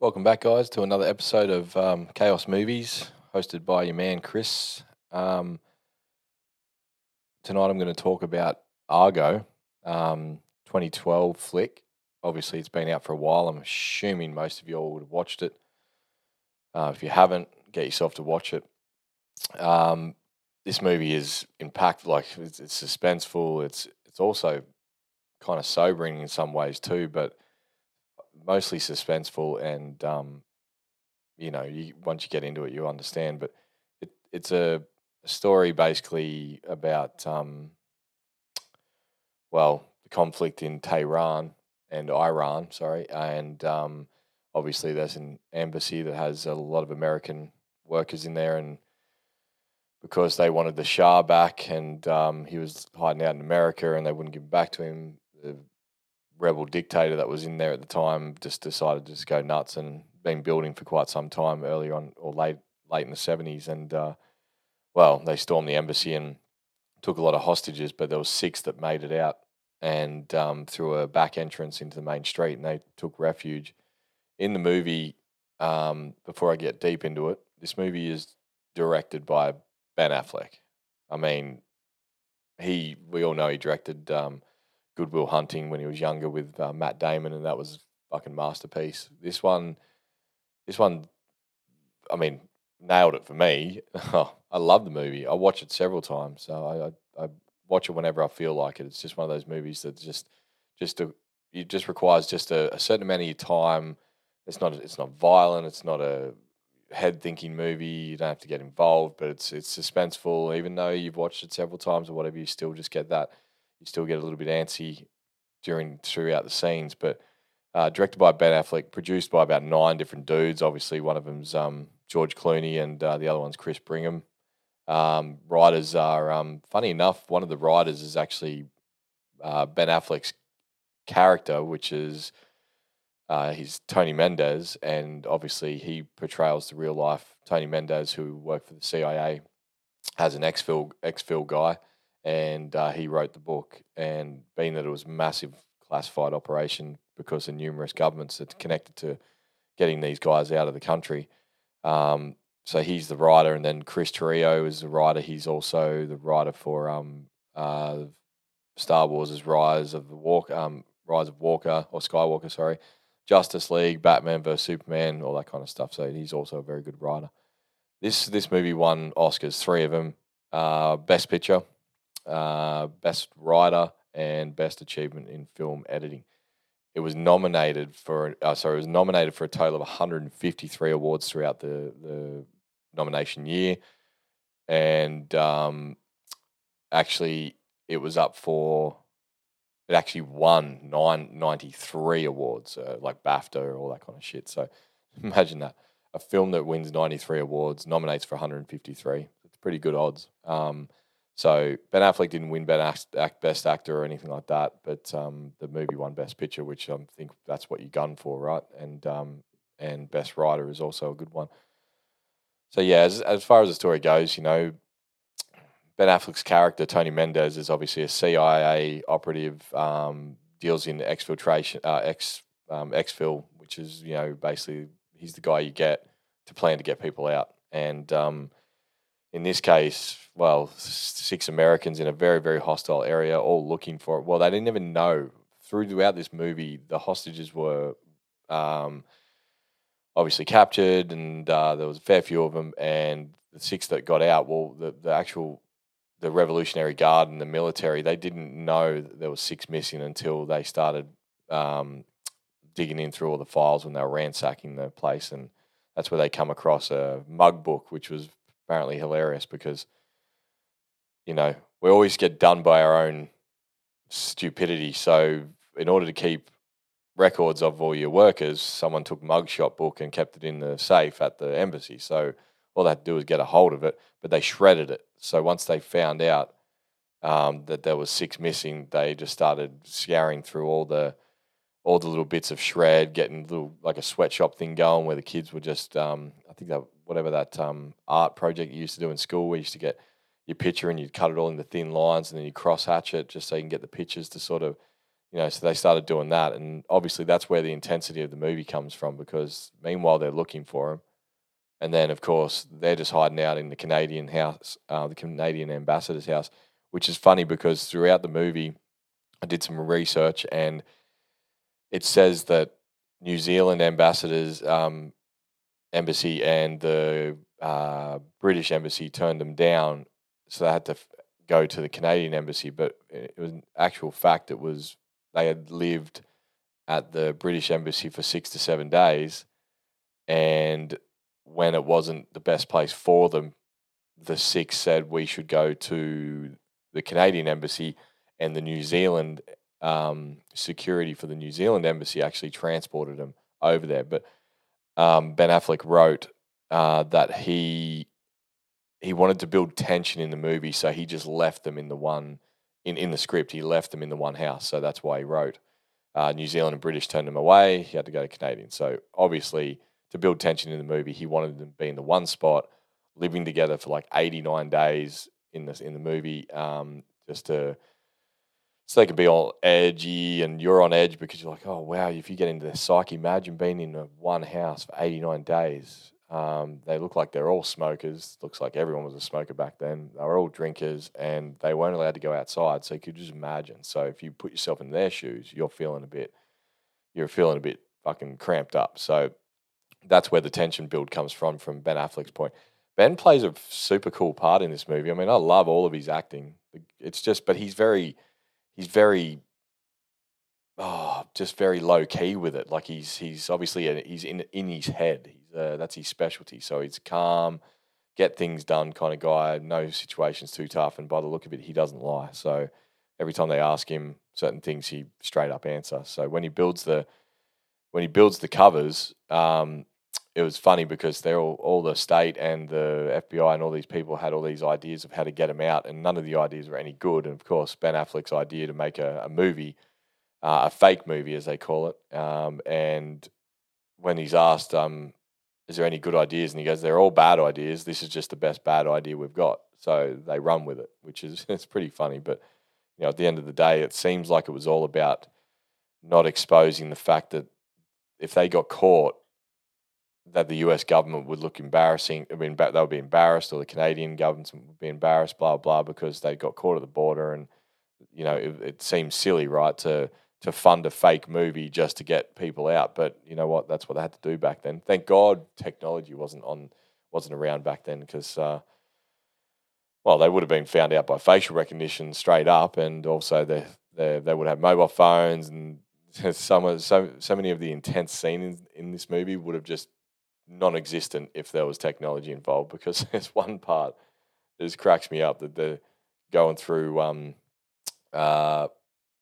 Welcome back, guys, to another episode of um, Chaos Movies, hosted by your man Chris. Um, tonight, I'm going to talk about Argo, um, 2012 flick. Obviously, it's been out for a while. I'm assuming most of you all would have watched it. Uh, if you haven't, get yourself to watch it. Um, this movie is impactful, like it's, it's suspenseful. It's it's also kind of sobering in some ways too, but mostly suspenseful and um, you know you, once you get into it you understand but it, it's a, a story basically about um, well the conflict in Tehran and Iran sorry and um, obviously there's an embassy that has a lot of American workers in there and because they wanted the Shah back and um, he was hiding out in America and they wouldn't give him back to him the rebel dictator that was in there at the time just decided to just go nuts and been building for quite some time early on or late late in the 70s and uh, well they stormed the embassy and took a lot of hostages but there was six that made it out and um, through a back entrance into the main street and they took refuge in the movie. Um, before i get deep into it this movie is directed by ben affleck. I mean he we all know he directed um, Good Will Hunting when he was younger with uh, Matt Damon, and that was a fucking masterpiece. This one, this one, I mean, nailed it for me. I love the movie. I watch it several times. So I, I, I watch it whenever I feel like it. It's just one of those movies that just just a, it just requires just a, a certain amount of your time. It's not it's not violent. It's not a head thinking movie. You don't have to get involved, but it's it's suspenseful. Even though you've watched it several times or whatever, you still just get that you still get a little bit antsy during throughout the scenes. But uh, directed by Ben Affleck, produced by about nine different dudes. Obviously, one of them's um, George Clooney, and uh, the other one's Chris Brigham. Um, writers are um, funny enough. One of the writers is actually uh, Ben Affleck's character, which is uh, he's Tony Mendez, and obviously he portrays the real life Tony Mendez, who worked for the CIA as an ex-fil ex-fil guy and uh, he wrote the book. And being that it was a massive classified operation because of numerous governments that connected to getting these guys out of the country. Um, so he's the writer, and then Chris Terrio is the writer. He's also the writer for um, uh, Star Wars' Rise of the Walk, um, Rise of Walker or Skywalker, sorry, Justice League, Batman vs Superman, all that kind of stuff. So he's also a very good writer. This this movie won Oscars, three of them. Uh, Best Picture, uh, Best Writer, and Best Achievement in Film Editing. It was nominated for uh, sorry, it was nominated for a total of 153 awards throughout the the nomination year, and um, actually it was up for it actually won 993 awards, uh, like BAFTA, all that kind of shit. So imagine that a film that wins 93 awards nominates for 153. It's pretty good odds. Um, so Ben Affleck didn't win Best Actor or anything like that, but um, the movie won Best Picture, which I think that's what you gun for, right? And um, and Best Writer is also a good one. So yeah, as as far as the story goes, you know, Ben Affleck's character Tony Mendez is obviously a CIA operative, um, deals in exfiltration, uh, ex um, exfil, which is you know basically he's the guy you get to plan to get people out, and um, in this case, well, six Americans in a very, very hostile area, all looking for it. Well, they didn't even know throughout this movie the hostages were um, obviously captured, and uh, there was a fair few of them. And the six that got out, well, the, the actual the Revolutionary Guard and the military, they didn't know there was six missing until they started um, digging in through all the files when they were ransacking the place, and that's where they come across a mug book, which was apparently hilarious because you know we always get done by our own stupidity. So in order to keep records of all your workers, someone took mugshot book and kept it in the safe at the embassy. So all they had to do was get a hold of it, but they shredded it. So once they found out um, that there was six missing, they just started scouring through all the all the little bits of shred, getting little like a sweatshop thing going where the kids were just um, I think that whatever that um, art project you used to do in school, where you used to get your picture and you'd cut it all into thin lines and then you cross hatch it just so you can get the pictures to sort of you know, so they started doing that, and obviously that's where the intensity of the movie comes from because meanwhile they're looking for him, and then of course they're just hiding out in the Canadian house, uh, the Canadian ambassador's house, which is funny because throughout the movie, I did some research and it says that New Zealand ambassadors um, embassy and the uh, British embassy turned them down, so they had to f- go to the Canadian embassy. But it was an actual fact. It was they had lived at the British embassy for six to seven days, and when it wasn't the best place for them, the six said we should go to the Canadian embassy, and the New Zealand um, security for the New Zealand embassy actually transported them over there. But um, Ben Affleck wrote uh, that he he wanted to build tension in the movie, so he just left them in the one in in the script. He left them in the one house, so that's why he wrote. Uh, New Zealand and British turned him away. He had to go to Canadian. So obviously, to build tension in the movie, he wanted them to be in the one spot, living together for like eighty nine days in this in the movie, um, just to so they could be all edgy and you're on edge because you're like, oh wow, if you get into their psyche, imagine being in one house for 89 days. Um, they look like they're all smokers. Looks like everyone was a smoker back then. They were all drinkers and they weren't allowed to go outside. So you could just imagine. So if you put yourself in their shoes, you're feeling a bit, you're feeling a bit fucking cramped up. So that's where the tension build comes from, from Ben Affleck's point. Ben plays a super cool part in this movie. I mean, I love all of his acting. It's just, but he's very, he's very oh, just very low key with it. Like he's he's obviously he's in in his head. He's uh, that's his specialty. So he's calm, get things done kind of guy. No situations too tough, and by the look of it, he doesn't lie. So every time they ask him certain things, he straight up answer. So when he builds the when he builds the covers, um, it was funny because they're all, all the state and the FBI and all these people had all these ideas of how to get him out, and none of the ideas were any good. And of course, Ben Affleck's idea to make a, a movie, uh, a fake movie as they call it, um, and when he's asked, um, "Is there any good ideas?" and he goes, "They're all bad ideas. This is just the best bad idea we've got." So they run with it, which is it's pretty funny. But you know, at the end of the day, it seems like it was all about not exposing the fact that if they got caught that the US government would look embarrassing. I mean, they would be embarrassed, or the Canadian government would be embarrassed, blah blah, because they got caught at the border, and you know, it, it seems silly, right, to to fund a fake movie just to get people out. But you know what? That's what they had to do back then. Thank God technology wasn't on wasn't around back then, because uh, well, they would have been found out by facial recognition straight up, and also they they they would have mobile phones and. Some so so many of the intense scenes in this movie would have just non-existent if there was technology involved because there's one part that just cracks me up that they're going through um, uh,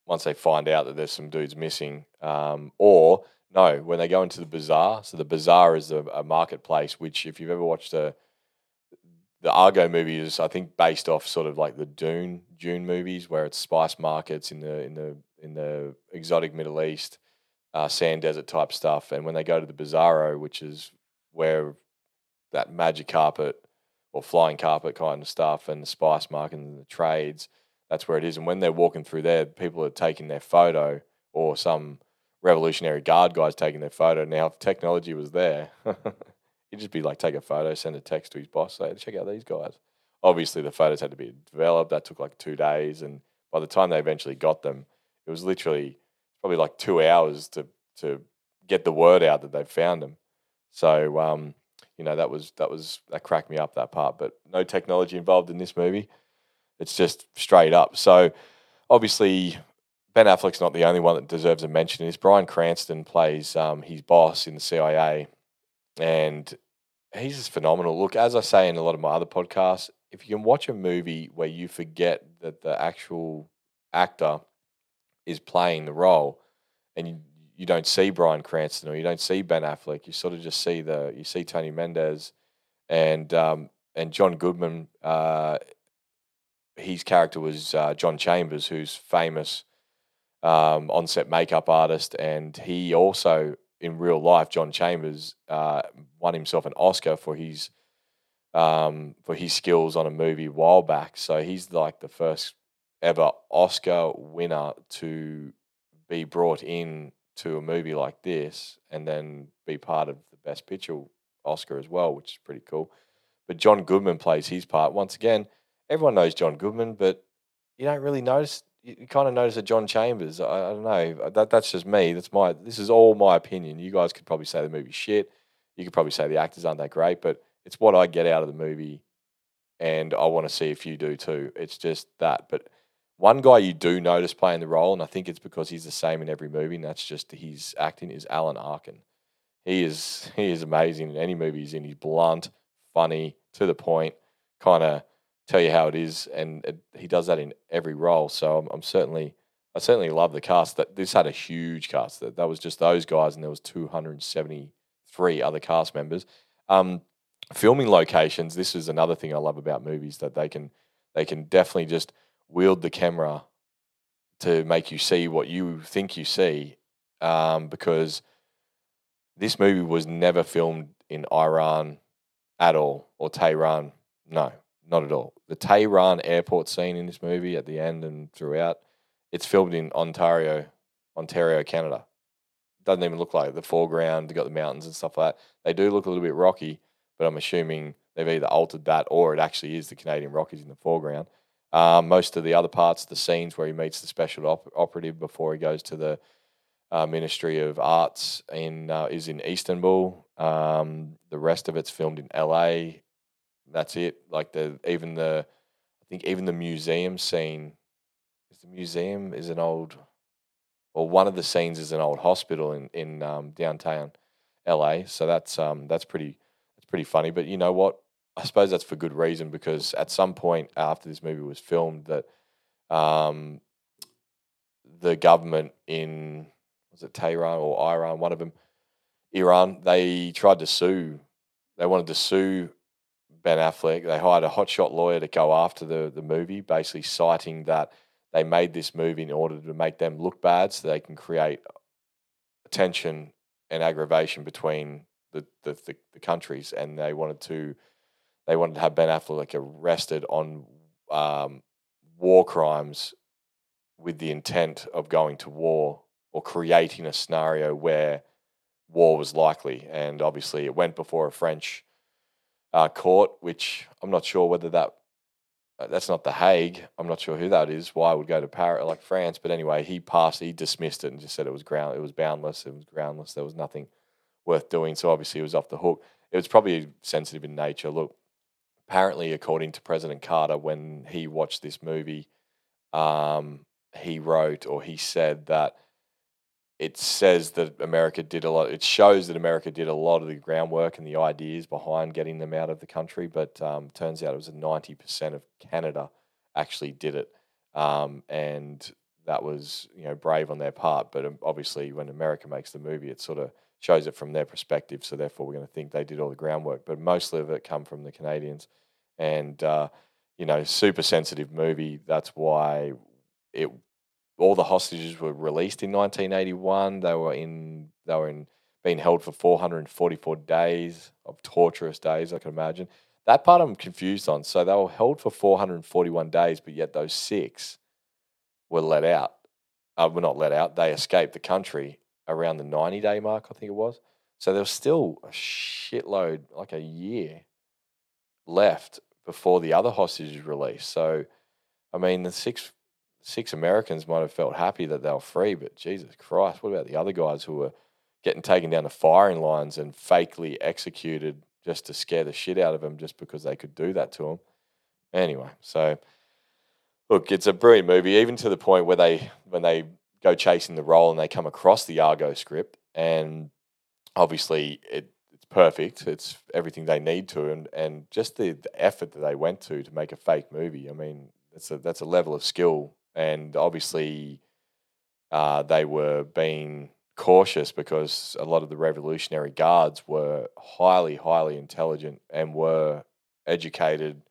once they find out that there's some dudes missing um, or no when they go into the bazaar so the bazaar is a, a marketplace which if you've ever watched a the Argo movie is, I think, based off sort of like the Dune Dune movies, where it's spice markets in the in the in the exotic Middle East, uh, sand desert type stuff. And when they go to the Bizarro, which is where that magic carpet or flying carpet kind of stuff and the spice market and the trades, that's where it is. And when they're walking through there, people are taking their photo or some revolutionary guard guy's taking their photo. Now, if technology was there, he'd just be like, take a photo, send a text to his boss, say, check out these guys. Obviously, the photos had to be developed. That took like two days. And by the time they eventually got them, it was literally probably like two hours to, to get the word out that they'd found them. So um, you know that was that was that cracked me up that part. But no technology involved in this movie. It's just straight up. So obviously Ben Affleck's not the only one that deserves a mention. Is Bryan Cranston plays um, his boss in the CIA, and he's just phenomenal. Look, as I say in a lot of my other podcasts, if you can watch a movie where you forget that the actual actor is playing the role, and you, you don't see Bryan Cranston or you don't see Ben Affleck. You sort of just see the you see Tony Mendez and um, and John Goodman. Uh, his character was uh, John Chambers, who's famous um, on-set makeup artist, and he also in real life, John Chambers uh, won himself an Oscar for his um, for his skills on a movie a while back. So he's like the first ever Oscar winner to be brought in to a movie like this and then be part of the Best Picture Oscar as well, which is pretty cool. But John Goodman plays his part. Once again, everyone knows John Goodman, but you don't really notice. You kind of notice a John Chambers. I, I, don't know. Uh, that that's just me. That's my. This is all my opinion. You guys could probably say the movie shit. You could probably say the actors aren't that great, but it's what I get out of the movie, and I want to see if you do too. It's just that. But one guy you do notice playing the role, and I think it's because he's the same in every movie, and that's just his acting, is Alan Arkin. He is he is amazing in any movie he's in. He's blunt, funny, to the point, kind of tell you how it is, and it, he does that in every role. So I'm, I'm, certainly I certainly love the cast. That this had a huge cast. That that was just those guys, and there was 273 other cast members. Um, filming locations. This is another thing I love about movies that they can they can definitely just wield the camera to make you see what you think you see um, because this movie was never filmed in Iran at all or Tehran. No, not at all. The Tehran airport scene in this movie at the end and throughout, it's filmed in Ontario, Ontario, Canada. Doesn't even look like the foreground. They got the mountains and stuff like that. They do look a little bit rocky, but I'm assuming they've either altered that or it actually is the Canadian Rockies in the foreground. Um, most of the other parts, the scenes where he meets the special op- operative before he goes to the uh, Ministry of Arts in uh, is in Istanbul. Um, the rest of it's filmed in LA. That's it. Like the even the I think even the museum scene is the museum is an old or one of the scenes is an old hospital in in um, downtown LA. So that's um that's pretty that's pretty funny. But you know what? I suppose that's for good reason because at some point after this movie was filmed, that um, the government in was it Tehran or Iran, one of them, Iran, they tried to sue. They wanted to sue Ben Affleck. They hired a hotshot lawyer to go after the the movie, basically citing that they made this movie in order to make them look bad, so they can create tension and aggravation between the, the, the, the countries, and they wanted to they wanted to have Ben Affleck arrested on um, war crimes with the intent of going to war or creating a scenario where war was likely. And obviously, it went before a French uh, court, which I'm not sure whether that uh, that's not the Hague. I'm not sure who that is. Why would go to Paris, like France. But anyway, he passed. He dismissed it and just said it was ground. It was boundless. It was groundless. There was nothing worth doing. So obviously, it was off the hook. It was probably sensitive in nature. Look, apparently, according to President Carter, when he watched this movie, um, he wrote or he said that it says that America did a lot. It shows that America did a lot of the groundwork and the ideas behind getting them out of the country. But um, turns out it was ninety percent of Canada actually did it, um, and that was you know brave on their part. But um, obviously, when America makes the movie, it sort of shows it from their perspective. So therefore, we're going to think they did all the groundwork. But mostly of it come from the Canadians, and uh, you know, super sensitive movie. That's why it. All the hostages were released in 1981. They were in. They were in being held for 444 days of torturous days. I can imagine that part. I'm confused on. So they were held for 441 days, but yet those six were let out. Uh, were not let out. They escaped the country around the 90 day mark, I think it was. So there was still a shitload, like a year left before the other hostages released. So, I mean, the six six Americans might have felt happy that they were free, but Jesus Christ, what about the other guys who were getting taken down to firing lines and fakely executed just to scare the shit out of them just because they could do that to them? Anyway, so look, it's a brilliant movie, even to the point where they when they go chasing the role and they come across the Argo script, and obviously it, it's perfect. It's everything they need to, and and just the, the effort that they went to to make a fake movie. I mean, that's a that's a level of skill, and obviously uh, they were being cautious because a lot of the Revolutionary Guards were highly, highly intelligent and were educated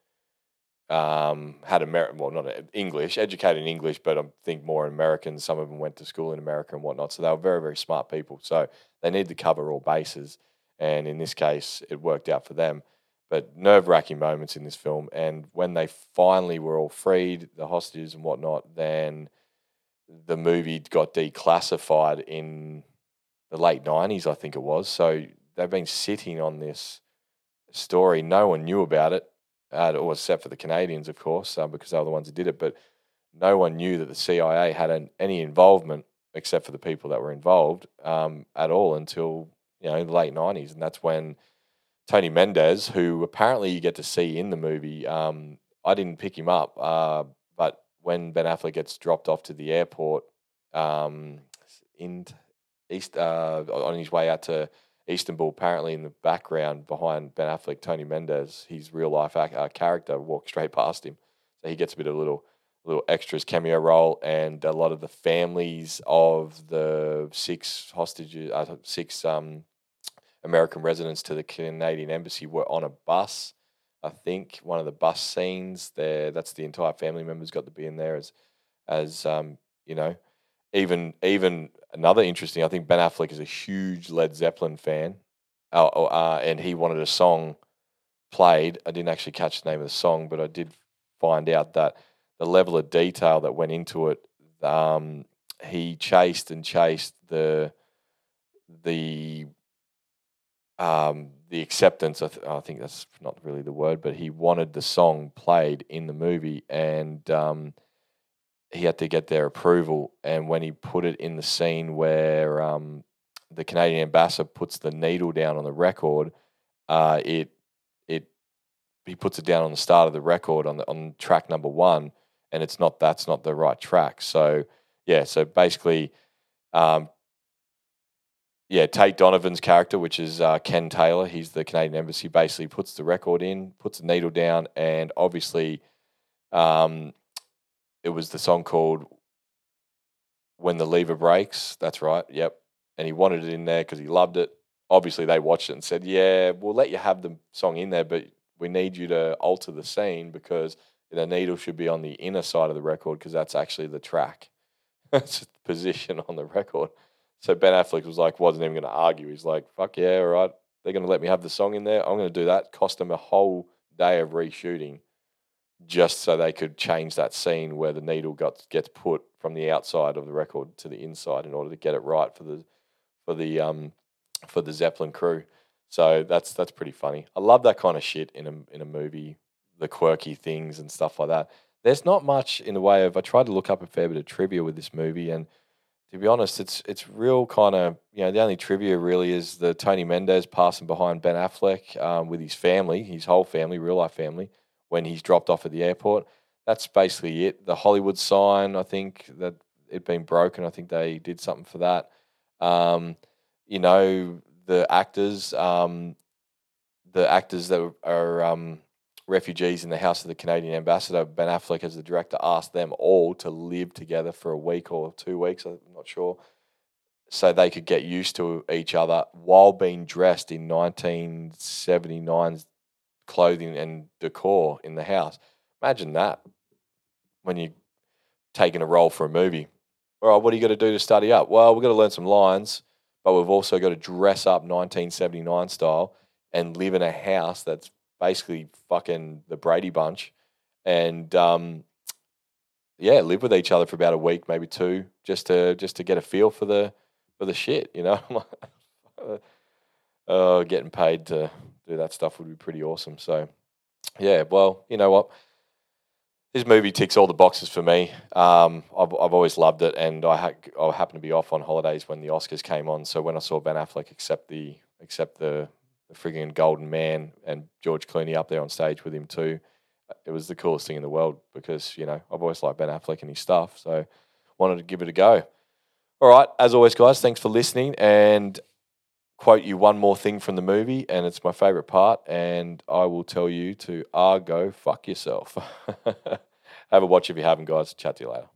um, had American, well, not English, educated in English, but I think more Americans. Some of them went to school in America and whatnot. So they were very, very smart people. So they need to cover all bases. And in this case, it worked out for them. But nerve wracking moments in this film. And when they finally were all freed, the hostages and whatnot, then the movie got declassified in the late nineties, I think it was. So they've been sitting on this story. No one knew about it, uh, or except for the Canadians, of course, uh, because they were the ones who did it. But no one knew that the CIA had an, any involvement, except for the people that were involved, um, at all until you know the late nineties, and that's when Tony Mendez, who apparently you get to see in the movie. Um, I didn't pick him up, uh, but when Ben Affleck gets dropped off to the airport um, in East uh, on his way out to Istanbul, apparently in the background behind Ben Affleck, Tony Mendez, his real life uh, character, walks straight past him. So he gets a bit of a little little extras cameo role, and a lot of the families of the six hostages, uh, six um, American residents to the Canadian embassy were on a bus. I think one of the bus scenes there, that's the entire family members got to be in there as, as um, you know, even even another interesting. I think Ben Affleck is a huge Led Zeppelin fan, uh, uh, and he wanted a song played. I didn't actually catch the name of the song, but I did find out that the level of detail that went into it. Um, he chased and chased the the um, the acceptance. I, th- I, think that's not really the word, but he wanted the song played in the movie, and um, he had to get their approval. And when he put it in the scene where um, the Canadian ambassador puts the needle down on the record, uh, it it he puts it down on the start of the record on the, on track number one, and it's not that's not the right track. So yeah, so basically. Um, yeah, Tate Donovan's character, which is uh, Ken Taylor, he's the Canadian embassy, basically puts the record in, puts the needle down, and obviously, um, it was the song called "When the Levee Breaks." That's right. Yep, and he wanted it in there because he loved it. Obviously, they watched it and said, "Yeah, we'll let you have the song in there, but we need you to alter the scene because the needle should be on the inner side of the record because that's actually the track, it's the position on the record." So Ben Affleck was like, wasn't even going to argue. He's like, fuck yeah, all right. They're going to let me have the song in there. I'm going to do that. Cost them a whole day of reshooting just so they could change that scene where the needle got gets put from the outside of the record to the inside in order to get it right for the for the um for the Zeppelin crew. So that's that's pretty funny. I love that kind of shit in a in a movie, the quirky things and stuff like that. There's not much in the way of I tried to look up a fair bit of trivia with this movie and to be honest, it's it's real kind of you know the only trivia really is the Tony Mendez passing behind Ben Affleck um, with his family, his whole family, real life family, when he's dropped off at the airport. That's basically it. The Hollywood sign, I think that it'd been broken. I think they did something for that. Um, you know the actors, um, the actors that are um, refugees in the house of the Canadian ambassador, Ben Affleck, as the director, asked them all to live together for a week or two weeks, I'm not sure, so they could get used to each other while being dressed in 1979's clothing and decor in the house. Imagine that when you're taking a role for a movie. All right, what do you got to do to study up? Well, we've got to learn some lines, but we've also got to dress up 1979 style and live in a house that's basically fucking the Brady Bunch, and um, yeah, live with each other for about a week, maybe two, just to just to get a feel for the for the shit, you know. uh, getting paid to do that stuff would be pretty awesome. So, yeah, well, you know what, this movie ticks all the boxes for me. Um, I've I've always loved it, and I ha- I happened to be off on holidays when the Oscars came on. So when I saw Ben Affleck accept the accept the the frigging Golden Man and George Clooney up there on stage with him too. It was the coolest thing in the world because you know I've always liked Ben Affleck and his stuff, so wanted to give it a go. All right, as always, guys, thanks for listening and quote you one more thing from the movie, and it's my favorite part, and I will tell you to ah go fuck yourself. Have a watch if you haven't, guys. Chat to you later.